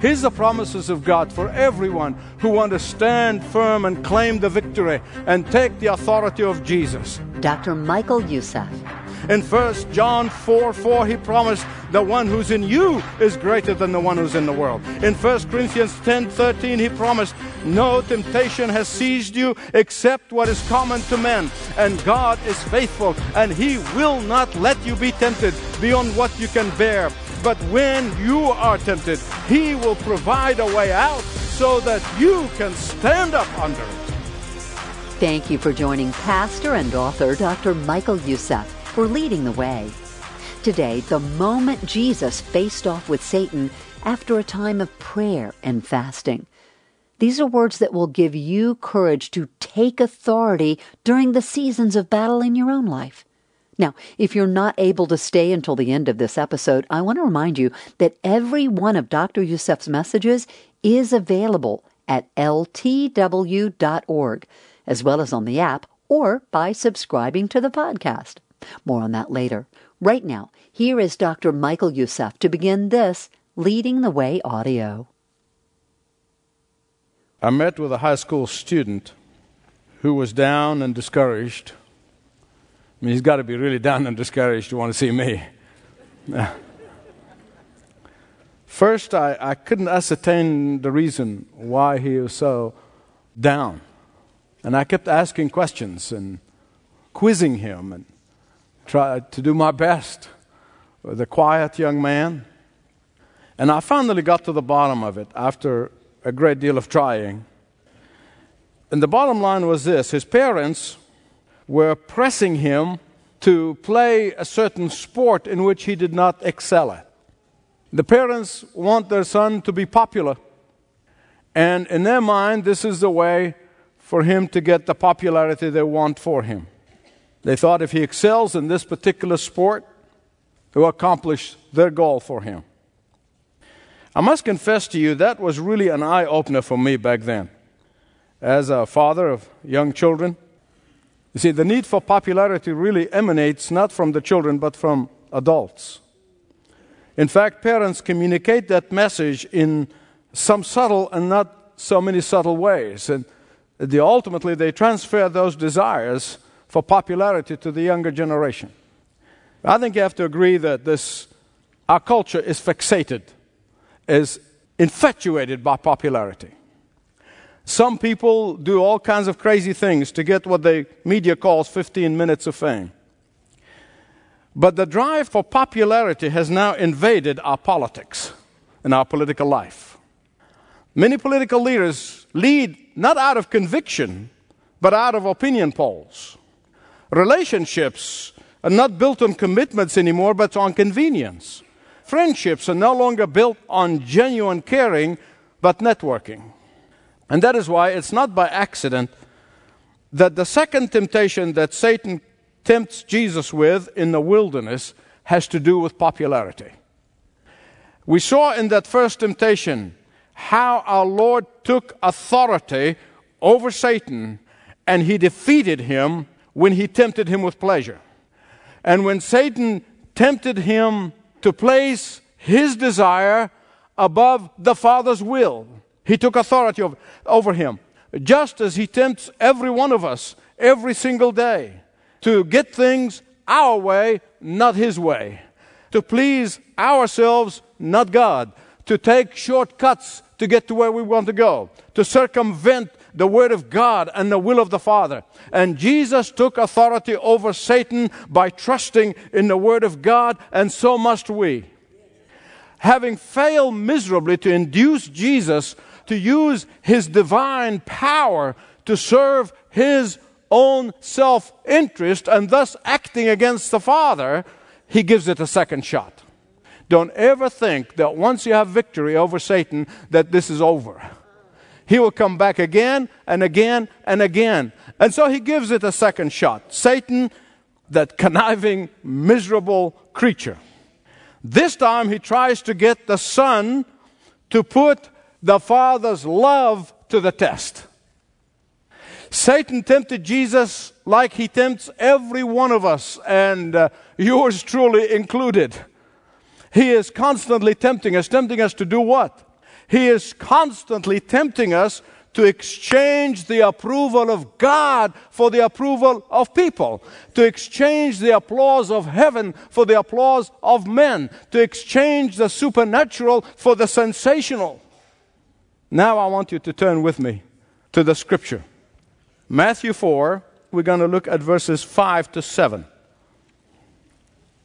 Here's the promises of God for everyone who want to stand firm and claim the victory and take the authority of Jesus. Dr. Michael Youssef. In 1 John 4 4, he promised, The one who's in you is greater than the one who's in the world. In 1 Corinthians 10 13, he promised, No temptation has seized you except what is common to men. And God is faithful, and he will not let you be tempted beyond what you can bear. But when you are tempted, He will provide a way out so that you can stand up under it. Thank you for joining pastor and author Dr. Michael Youssef for leading the way. Today, the moment Jesus faced off with Satan after a time of prayer and fasting. These are words that will give you courage to take authority during the seasons of battle in your own life. Now, if you're not able to stay until the end of this episode, I want to remind you that every one of Dr. Youssef's messages is available at ltw.org, as well as on the app or by subscribing to the podcast. More on that later. Right now, here is Dr. Michael Youssef to begin this Leading the Way audio. I met with a high school student who was down and discouraged I mean, he's got to be really down and discouraged to want to see me. First, I, I couldn't ascertain the reason why he was so down. And I kept asking questions and quizzing him and tried to do my best with a quiet young man. And I finally got to the bottom of it after a great deal of trying. And the bottom line was this his parents were pressing him to play a certain sport in which he did not excel at. The parents want their son to be popular, and in their mind, this is the way for him to get the popularity they want for him. They thought if he excels in this particular sport, it will accomplish their goal for him. I must confess to you, that was really an eye opener for me back then. As a father of young children, you see, the need for popularity really emanates not from the children, but from adults. In fact, parents communicate that message in some subtle and not so many subtle ways. And the, ultimately, they transfer those desires for popularity to the younger generation. I think you have to agree that this, our culture is fixated, is infatuated by popularity. Some people do all kinds of crazy things to get what the media calls 15 minutes of fame. But the drive for popularity has now invaded our politics and our political life. Many political leaders lead not out of conviction, but out of opinion polls. Relationships are not built on commitments anymore, but on convenience. Friendships are no longer built on genuine caring, but networking. And that is why it's not by accident that the second temptation that Satan tempts Jesus with in the wilderness has to do with popularity. We saw in that first temptation how our Lord took authority over Satan and he defeated him when he tempted him with pleasure. And when Satan tempted him to place his desire above the Father's will, he took authority over, over him, just as he tempts every one of us every single day to get things our way, not his way, to please ourselves, not God, to take shortcuts to get to where we want to go, to circumvent the Word of God and the will of the Father. And Jesus took authority over Satan by trusting in the Word of God, and so must we. Having failed miserably to induce Jesus to use his divine power to serve his own self interest and thus acting against the Father, he gives it a second shot. Don't ever think that once you have victory over Satan, that this is over. He will come back again and again and again. And so he gives it a second shot. Satan, that conniving, miserable creature. This time he tries to get the Son to put the Father's love to the test. Satan tempted Jesus like he tempts every one of us, and uh, yours truly included. He is constantly tempting us, tempting us to do what? He is constantly tempting us to exchange the approval of God for the approval of people, to exchange the applause of heaven for the applause of men, to exchange the supernatural for the sensational. Now I want you to turn with me to the scripture. Matthew 4, we're going to look at verses 5 to 7.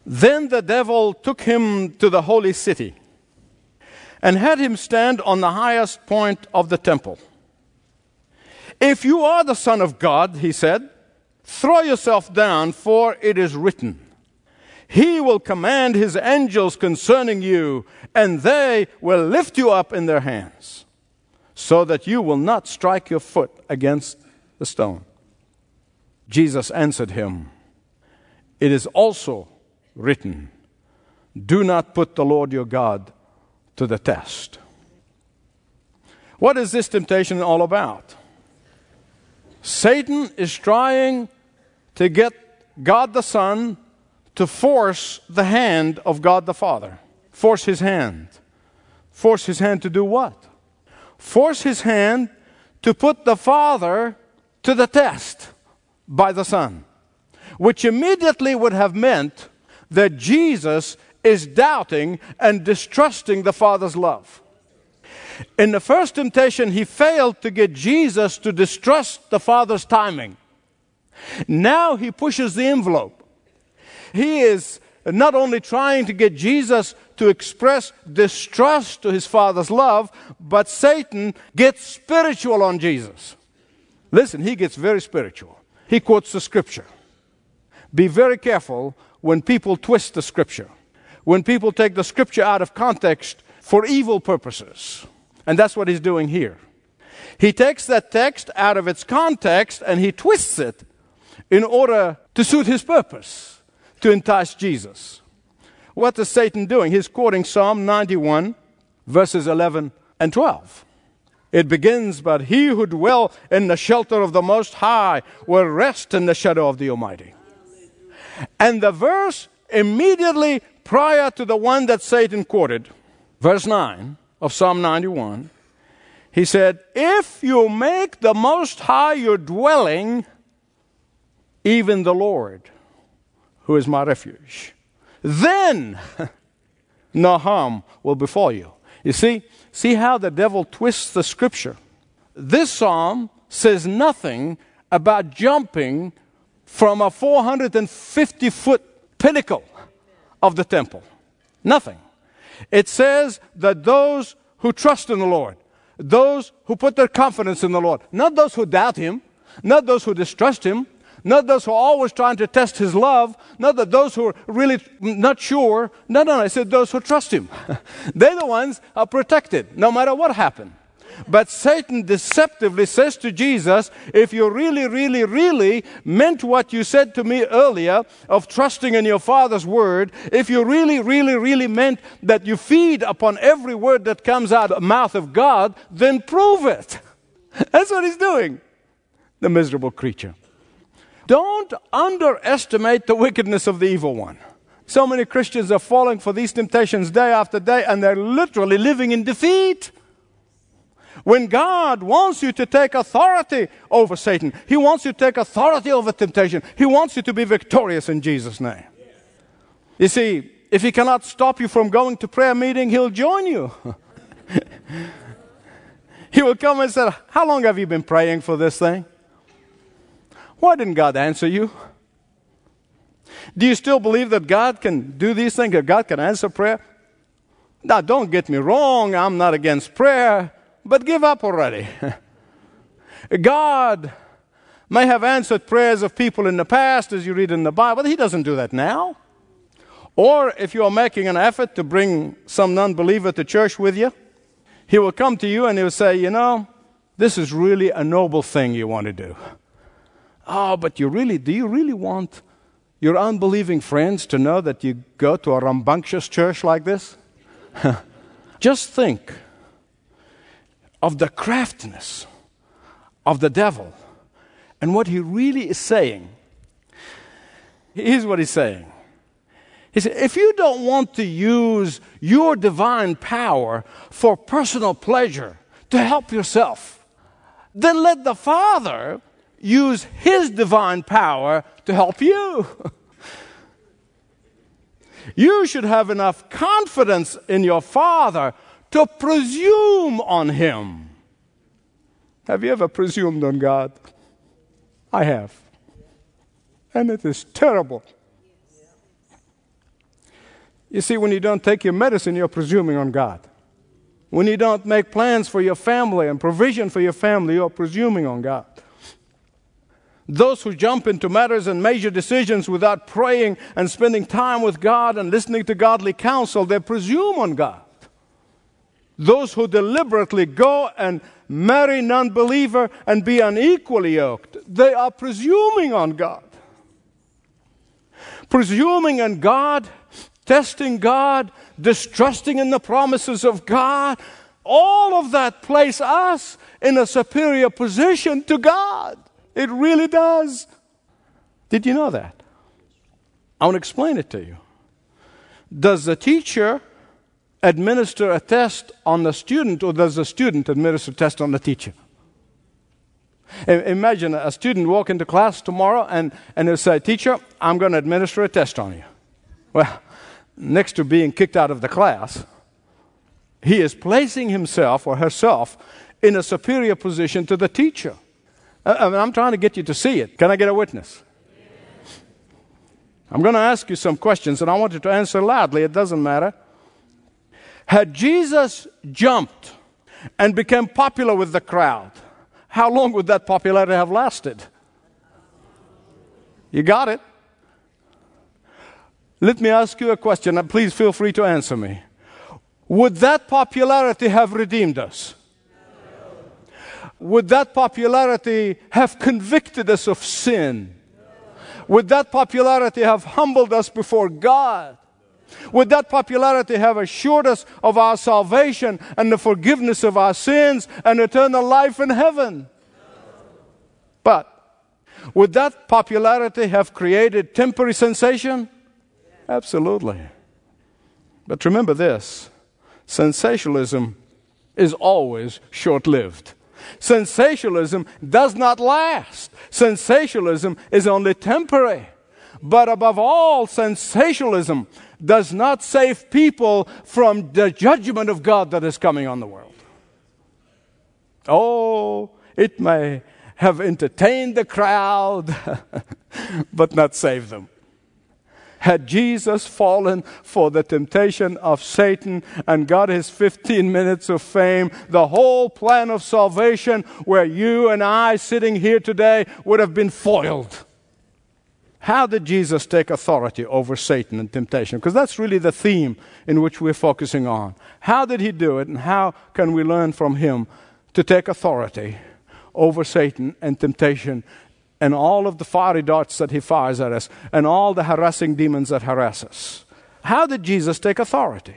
Then the devil took him to the holy city and had him stand on the highest point of the temple. If you are the Son of God, he said, throw yourself down, for it is written, He will command His angels concerning you, and they will lift you up in their hands, so that you will not strike your foot against the stone. Jesus answered him, It is also written, Do not put the Lord your God to the test. What is this temptation all about? Satan is trying to get God the Son to force the hand of God the Father. Force his hand. Force his hand to do what? Force his hand to put the Father to the test by the Son, which immediately would have meant that Jesus is doubting and distrusting the Father's love. In the first temptation, he failed to get Jesus to distrust the Father's timing. Now he pushes the envelope. He is not only trying to get Jesus to express distrust to his Father's love, but Satan gets spiritual on Jesus. Listen, he gets very spiritual. He quotes the scripture. Be very careful when people twist the scripture, when people take the scripture out of context for evil purposes. And that's what he's doing here. He takes that text out of its context and he twists it in order to suit his purpose, to entice Jesus. What is Satan doing? He's quoting Psalm 91, verses 11 and 12. It begins, But he who dwell in the shelter of the Most High will rest in the shadow of the Almighty. And the verse immediately prior to the one that Satan quoted, verse 9, of Psalm 91, he said, If you make the Most High your dwelling, even the Lord, who is my refuge, then no harm will befall you. You see, see how the devil twists the scripture. This psalm says nothing about jumping from a 450 foot pinnacle of the temple. Nothing. It says that those who trust in the Lord, those who put their confidence in the Lord, not those who doubt Him, not those who distrust Him, not those who are always trying to test His love, not that those who are really not sure. No, no, no. I said those who trust Him. They're the ones are protected no matter what happens. But Satan deceptively says to Jesus, if you really, really, really meant what you said to me earlier of trusting in your Father's word, if you really, really, really meant that you feed upon every word that comes out of the mouth of God, then prove it. That's what he's doing. The miserable creature. Don't underestimate the wickedness of the evil one. So many Christians are falling for these temptations day after day, and they're literally living in defeat. When God wants you to take authority over Satan, He wants you to take authority over temptation. He wants you to be victorious in Jesus' name. You see, if He cannot stop you from going to prayer meeting, He'll join you. he will come and say, How long have you been praying for this thing? Why didn't God answer you? Do you still believe that God can do these things, that God can answer prayer? Now, don't get me wrong, I'm not against prayer but give up already. God may have answered prayers of people in the past, as you read in the Bible, He doesn't do that now. Or if you are making an effort to bring some non believer to church with you, He will come to you and He will say, You know, this is really a noble thing you want to do. Oh, but you really, do you really want your unbelieving friends to know that you go to a rambunctious church like this? Just think of the craftiness of the devil and what he really is saying. Here's what he's saying He said, if you don't want to use your divine power for personal pleasure to help yourself, then let the Father use His divine power to help you. you should have enough confidence in your Father to presume on Him. Have you ever presumed on God? I have. And it is terrible. You see, when you don't take your medicine, you're presuming on God. When you don't make plans for your family and provision for your family, you're presuming on God. Those who jump into matters and major decisions without praying and spending time with God and listening to godly counsel, they presume on God. Those who deliberately go and marry an unbeliever and be unequally yoked, they are presuming on God. Presuming on God testing God, distrusting in the promises of God, all of that place us in a superior position to God. It really does. Did you know that? I want to explain it to you. Does the teacher administer a test on the student, or does the student administer a test on the teacher? Imagine a student walk into class tomorrow and, and they say, Teacher, I'm going to administer a test on you. Well, next to being kicked out of the class, he is placing himself or herself in a superior position to the teacher. I mean, I'm trying to get you to see it. Can I get a witness? I'm going to ask you some questions and I want you to answer loudly. It doesn't matter. Had Jesus jumped and become popular with the crowd, how long would that popularity have lasted? You got it. Let me ask you a question, and please feel free to answer me. Would that popularity have redeemed us? Would that popularity have convicted us of sin? Would that popularity have humbled us before God? Would that popularity have assured us of our salvation and the forgiveness of our sins and eternal life in heaven? But would that popularity have created temporary sensation? Absolutely. But remember this sensationalism is always short lived. Sensationalism does not last. Sensationalism is only temporary. But above all, sensationalism does not save people from the judgment of God that is coming on the world. Oh, it may have entertained the crowd, but not saved them. Had Jesus fallen for the temptation of Satan and got his 15 minutes of fame, the whole plan of salvation, where you and I sitting here today, would have been foiled. How did Jesus take authority over Satan and temptation? Because that's really the theme in which we're focusing on. How did he do it, and how can we learn from him to take authority over Satan and temptation and all of the fiery darts that he fires at us and all the harassing demons that harass us. How did Jesus take authority?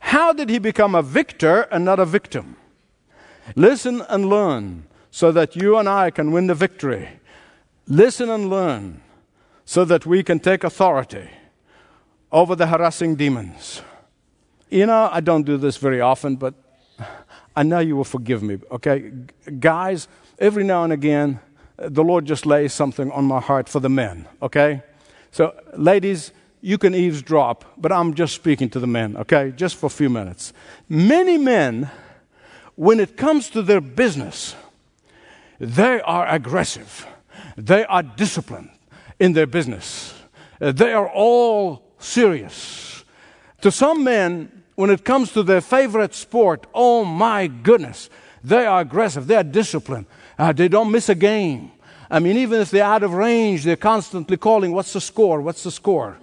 How did he become a victor and not a victim? Listen and learn so that you and I can win the victory. Listen and learn so that we can take authority over the harassing demons. You know, I don't do this very often, but I know you will forgive me, okay? Guys, every now and again, the Lord just lays something on my heart for the men, okay? So, ladies, you can eavesdrop, but I'm just speaking to the men, okay? Just for a few minutes. Many men, when it comes to their business, they are aggressive, they are disciplined in their business, they are all serious. To some men, when it comes to their favorite sport, oh my goodness, they are aggressive, they are disciplined. Uh, they don't miss a game. I mean, even if they're out of range, they're constantly calling, What's the score? What's the score?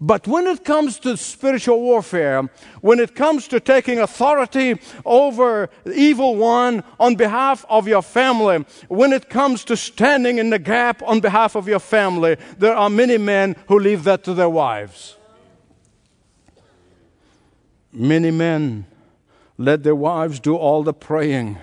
But when it comes to spiritual warfare, when it comes to taking authority over the evil one on behalf of your family, when it comes to standing in the gap on behalf of your family, there are many men who leave that to their wives. Many men let their wives do all the praying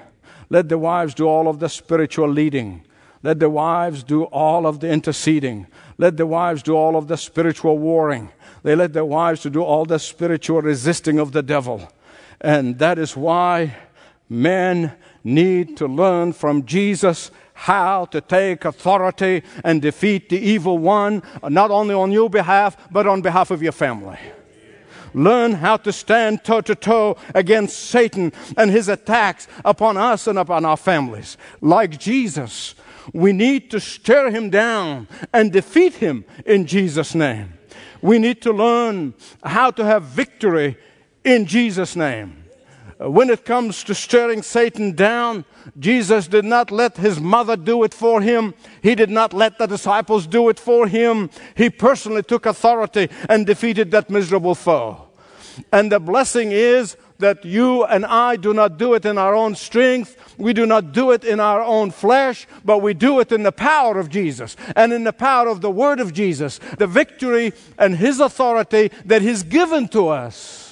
let the wives do all of the spiritual leading. Let the wives do all of the interceding. Let the wives do all of the spiritual warring. They let their wives to do all the spiritual resisting of the devil. And that is why men need to learn from Jesus how to take authority and defeat the evil one, not only on your behalf, but on behalf of your family. Learn how to stand toe to toe against Satan and his attacks upon us and upon our families. Like Jesus, we need to stir him down and defeat him in Jesus' name. We need to learn how to have victory in Jesus' name. Uh, when it comes to stirring Satan down, Jesus did not let his mother do it for him. He did not let the disciples do it for him. He personally took authority and defeated that miserable foe. And the blessing is that you and I do not do it in our own strength. We do not do it in our own flesh, but we do it in the power of Jesus and in the power of the Word of Jesus, the victory and His authority that He's given to us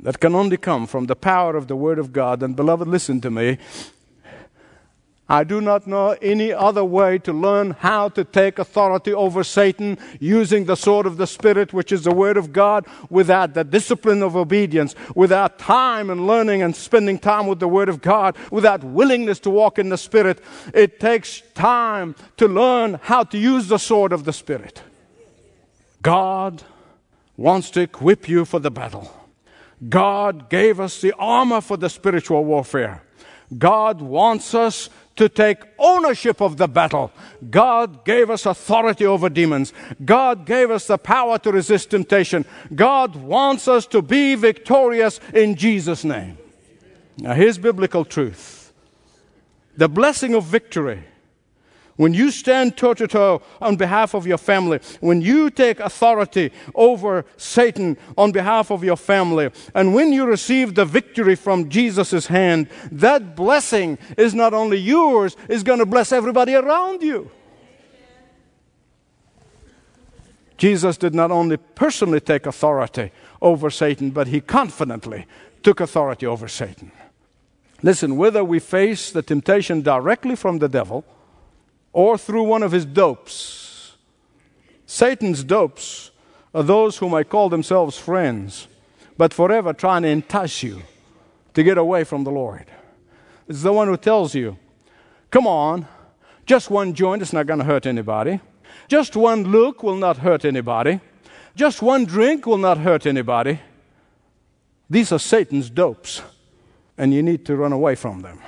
that can only come from the power of the Word of God. And, beloved, listen to me. I do not know any other way to learn how to take authority over Satan using the sword of the Spirit, which is the Word of God, without the discipline of obedience, without time and learning and spending time with the Word of God, without willingness to walk in the Spirit. It takes time to learn how to use the sword of the Spirit. God wants to equip you for the battle. God gave us the armor for the spiritual warfare. God wants us to take ownership of the battle. God gave us authority over demons. God gave us the power to resist temptation. God wants us to be victorious in Jesus' name. Now, here's biblical truth the blessing of victory when you stand toe to toe on behalf of your family, when you take authority over Satan on behalf of your family, and when you receive the victory from Jesus' hand, that blessing is not only yours, it's going to bless everybody around you. Jesus did not only personally take authority over Satan, but he confidently took authority over Satan. Listen, whether we face the temptation directly from the devil, or through one of his dopes. Satan's dopes are those whom I call themselves friends, but forever trying to entice you to get away from the Lord. It's the one who tells you, come on, just one joint is not going to hurt anybody. Just one look will not hurt anybody. Just one drink will not hurt anybody. These are Satan's dopes, and you need to run away from them.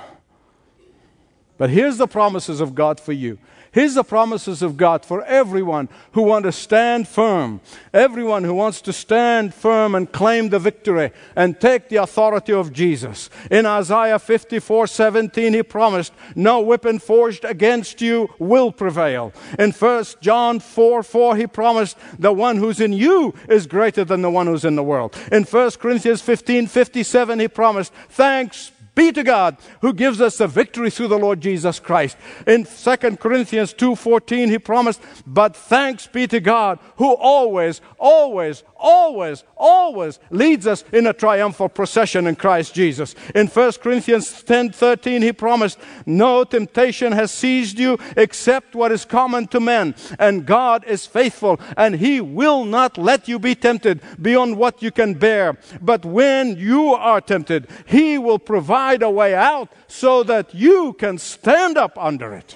But here's the promises of God for you. Here's the promises of God for everyone who want to stand firm, everyone who wants to stand firm and claim the victory and take the authority of Jesus. In Isaiah 54 17, he promised, No weapon forged against you will prevail. In 1 John 4 4, he promised, The one who's in you is greater than the one who's in the world. In 1 Corinthians 15 57, he promised, Thanks be to God who gives us the victory through the Lord Jesus Christ. In 2 Corinthians 2:14 he promised, "But thanks be to God who always, always, always, always leads us in a triumphal procession in Christ Jesus." In 1 Corinthians 10:13 he promised, "No temptation has seized you except what is common to men, and God is faithful, and he will not let you be tempted beyond what you can bear. But when you are tempted, he will provide provide a way out so that you can stand up under it.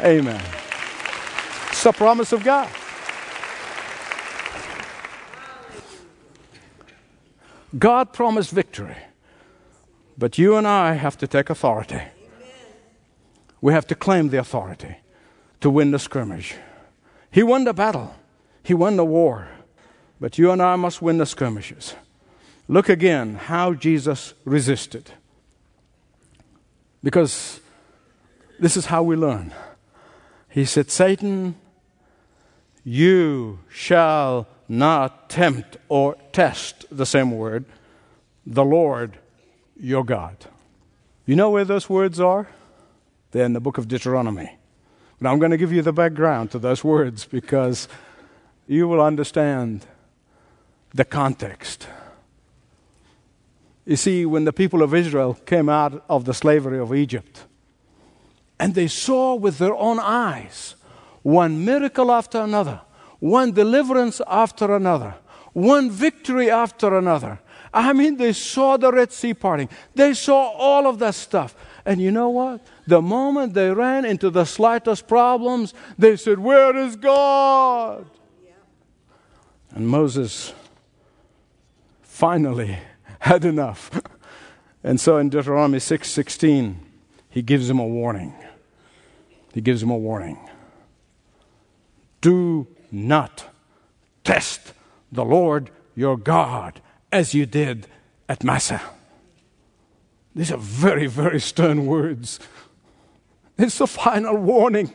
Amen. It's the promise of God. God promised victory, but you and I have to take authority. We have to claim the authority to win the skirmish. He won the battle, He won the war, but you and I must win the skirmishes. Look again how Jesus resisted. Because this is how we learn. He said, Satan, you shall not tempt or test, the same word, the Lord your God. You know where those words are? They're in the book of Deuteronomy. Now I'm going to give you the background to those words because you will understand the context. You see, when the people of Israel came out of the slavery of Egypt, and they saw with their own eyes one miracle after another, one deliverance after another, one victory after another. I mean, they saw the Red Sea parting, they saw all of that stuff. And you know what? The moment they ran into the slightest problems, they said, Where is God? And Moses finally had enough. And so in Deuteronomy 6:16, he gives him a warning. He gives him a warning. Do not test the Lord your God as you did at Massah. These are very, very stern words. It's a final warning.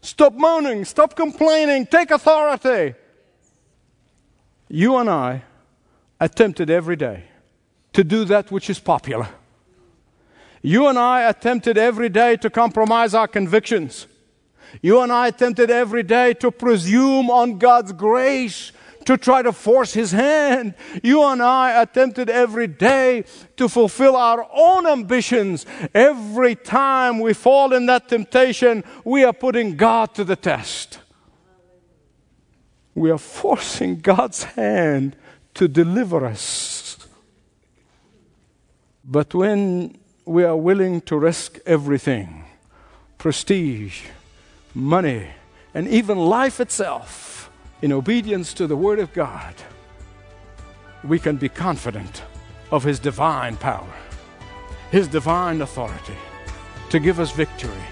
Stop moaning, stop complaining, take authority. You and I attempted every day to do that which is popular. You and I attempted every day to compromise our convictions. You and I attempted every day to presume on God's grace to try to force his hand. You and I attempted every day to fulfill our own ambitions. Every time we fall in that temptation, we are putting God to the test. We are forcing God's hand to deliver us. But when we are willing to risk everything prestige, money, and even life itself in obedience to the Word of God, we can be confident of His divine power, His divine authority to give us victory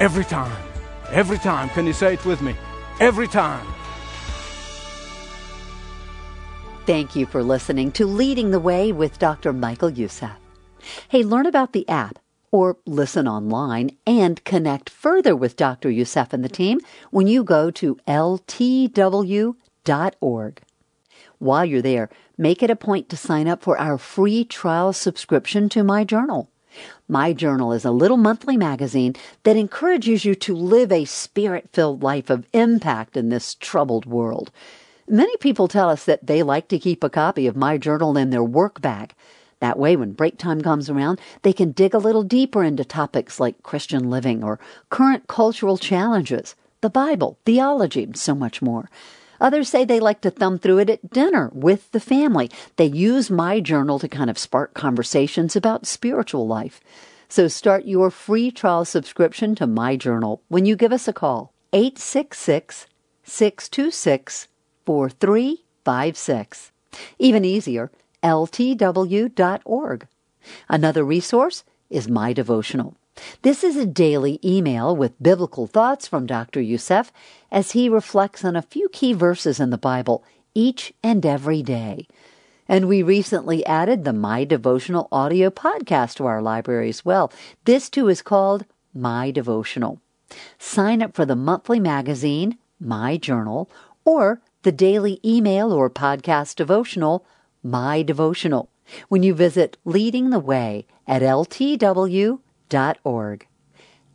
every time. Every time. Can you say it with me? Every time. Thank you for listening to Leading the Way with Dr. Michael Youssef. Hey, learn about the app or listen online and connect further with Dr. Youssef and the team when you go to ltw.org. While you're there, make it a point to sign up for our free trial subscription to My Journal. My Journal is a little monthly magazine that encourages you to live a spirit filled life of impact in this troubled world. Many people tell us that they like to keep a copy of My Journal in their work bag. That way, when break time comes around, they can dig a little deeper into topics like Christian living or current cultural challenges, the Bible, theology, and so much more. Others say they like to thumb through it at dinner with the family. They use my journal to kind of spark conversations about spiritual life. So start your free trial subscription to my journal when you give us a call. 866 626 4356. Even easier, ltw.org. Another resource is My Devotional. This is a daily email with biblical thoughts from Dr. Youssef as he reflects on a few key verses in the Bible each and every day. And we recently added the My Devotional audio podcast to our library as well. This too is called My Devotional. Sign up for the monthly magazine, My Journal, or the daily email or podcast devotional, my devotional when you visit Leading the Way at ltw.org.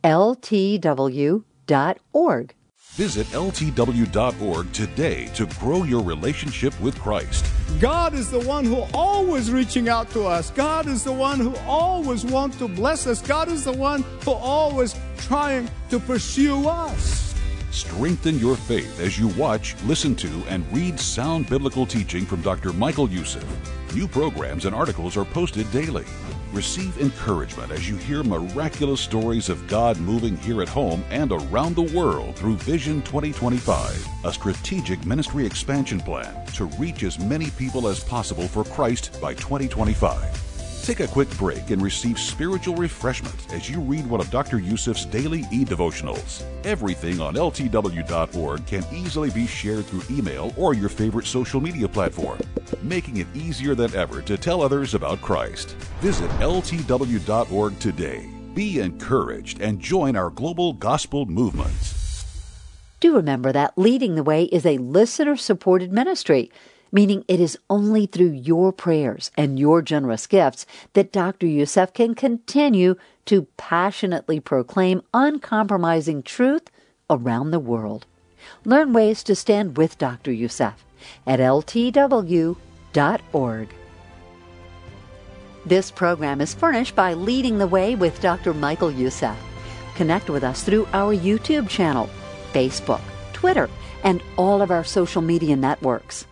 ltw.org. Visit ltw.org today to grow your relationship with Christ. God is the one who always reaching out to us. God is the one who always wants to bless us. God is the one who always trying to pursue us. Strengthen your faith as you watch, listen to, and read sound biblical teaching from Dr. Michael Youssef. New programs and articles are posted daily. Receive encouragement as you hear miraculous stories of God moving here at home and around the world through Vision 2025, a strategic ministry expansion plan to reach as many people as possible for Christ by 2025. Take a quick break and receive spiritual refreshment as you read one of Dr. Youssef's daily e devotionals. Everything on ltw.org can easily be shared through email or your favorite social media platform, making it easier than ever to tell others about Christ. Visit ltw.org today. Be encouraged and join our global gospel movement. Do remember that Leading the Way is a listener supported ministry meaning it is only through your prayers and your generous gifts that Dr. Youssef can continue to passionately proclaim uncompromising truth around the world. Learn ways to stand with Dr. Youssef at ltw.org. This program is furnished by Leading the Way with Dr. Michael Youssef. Connect with us through our YouTube channel, Facebook, Twitter, and all of our social media networks.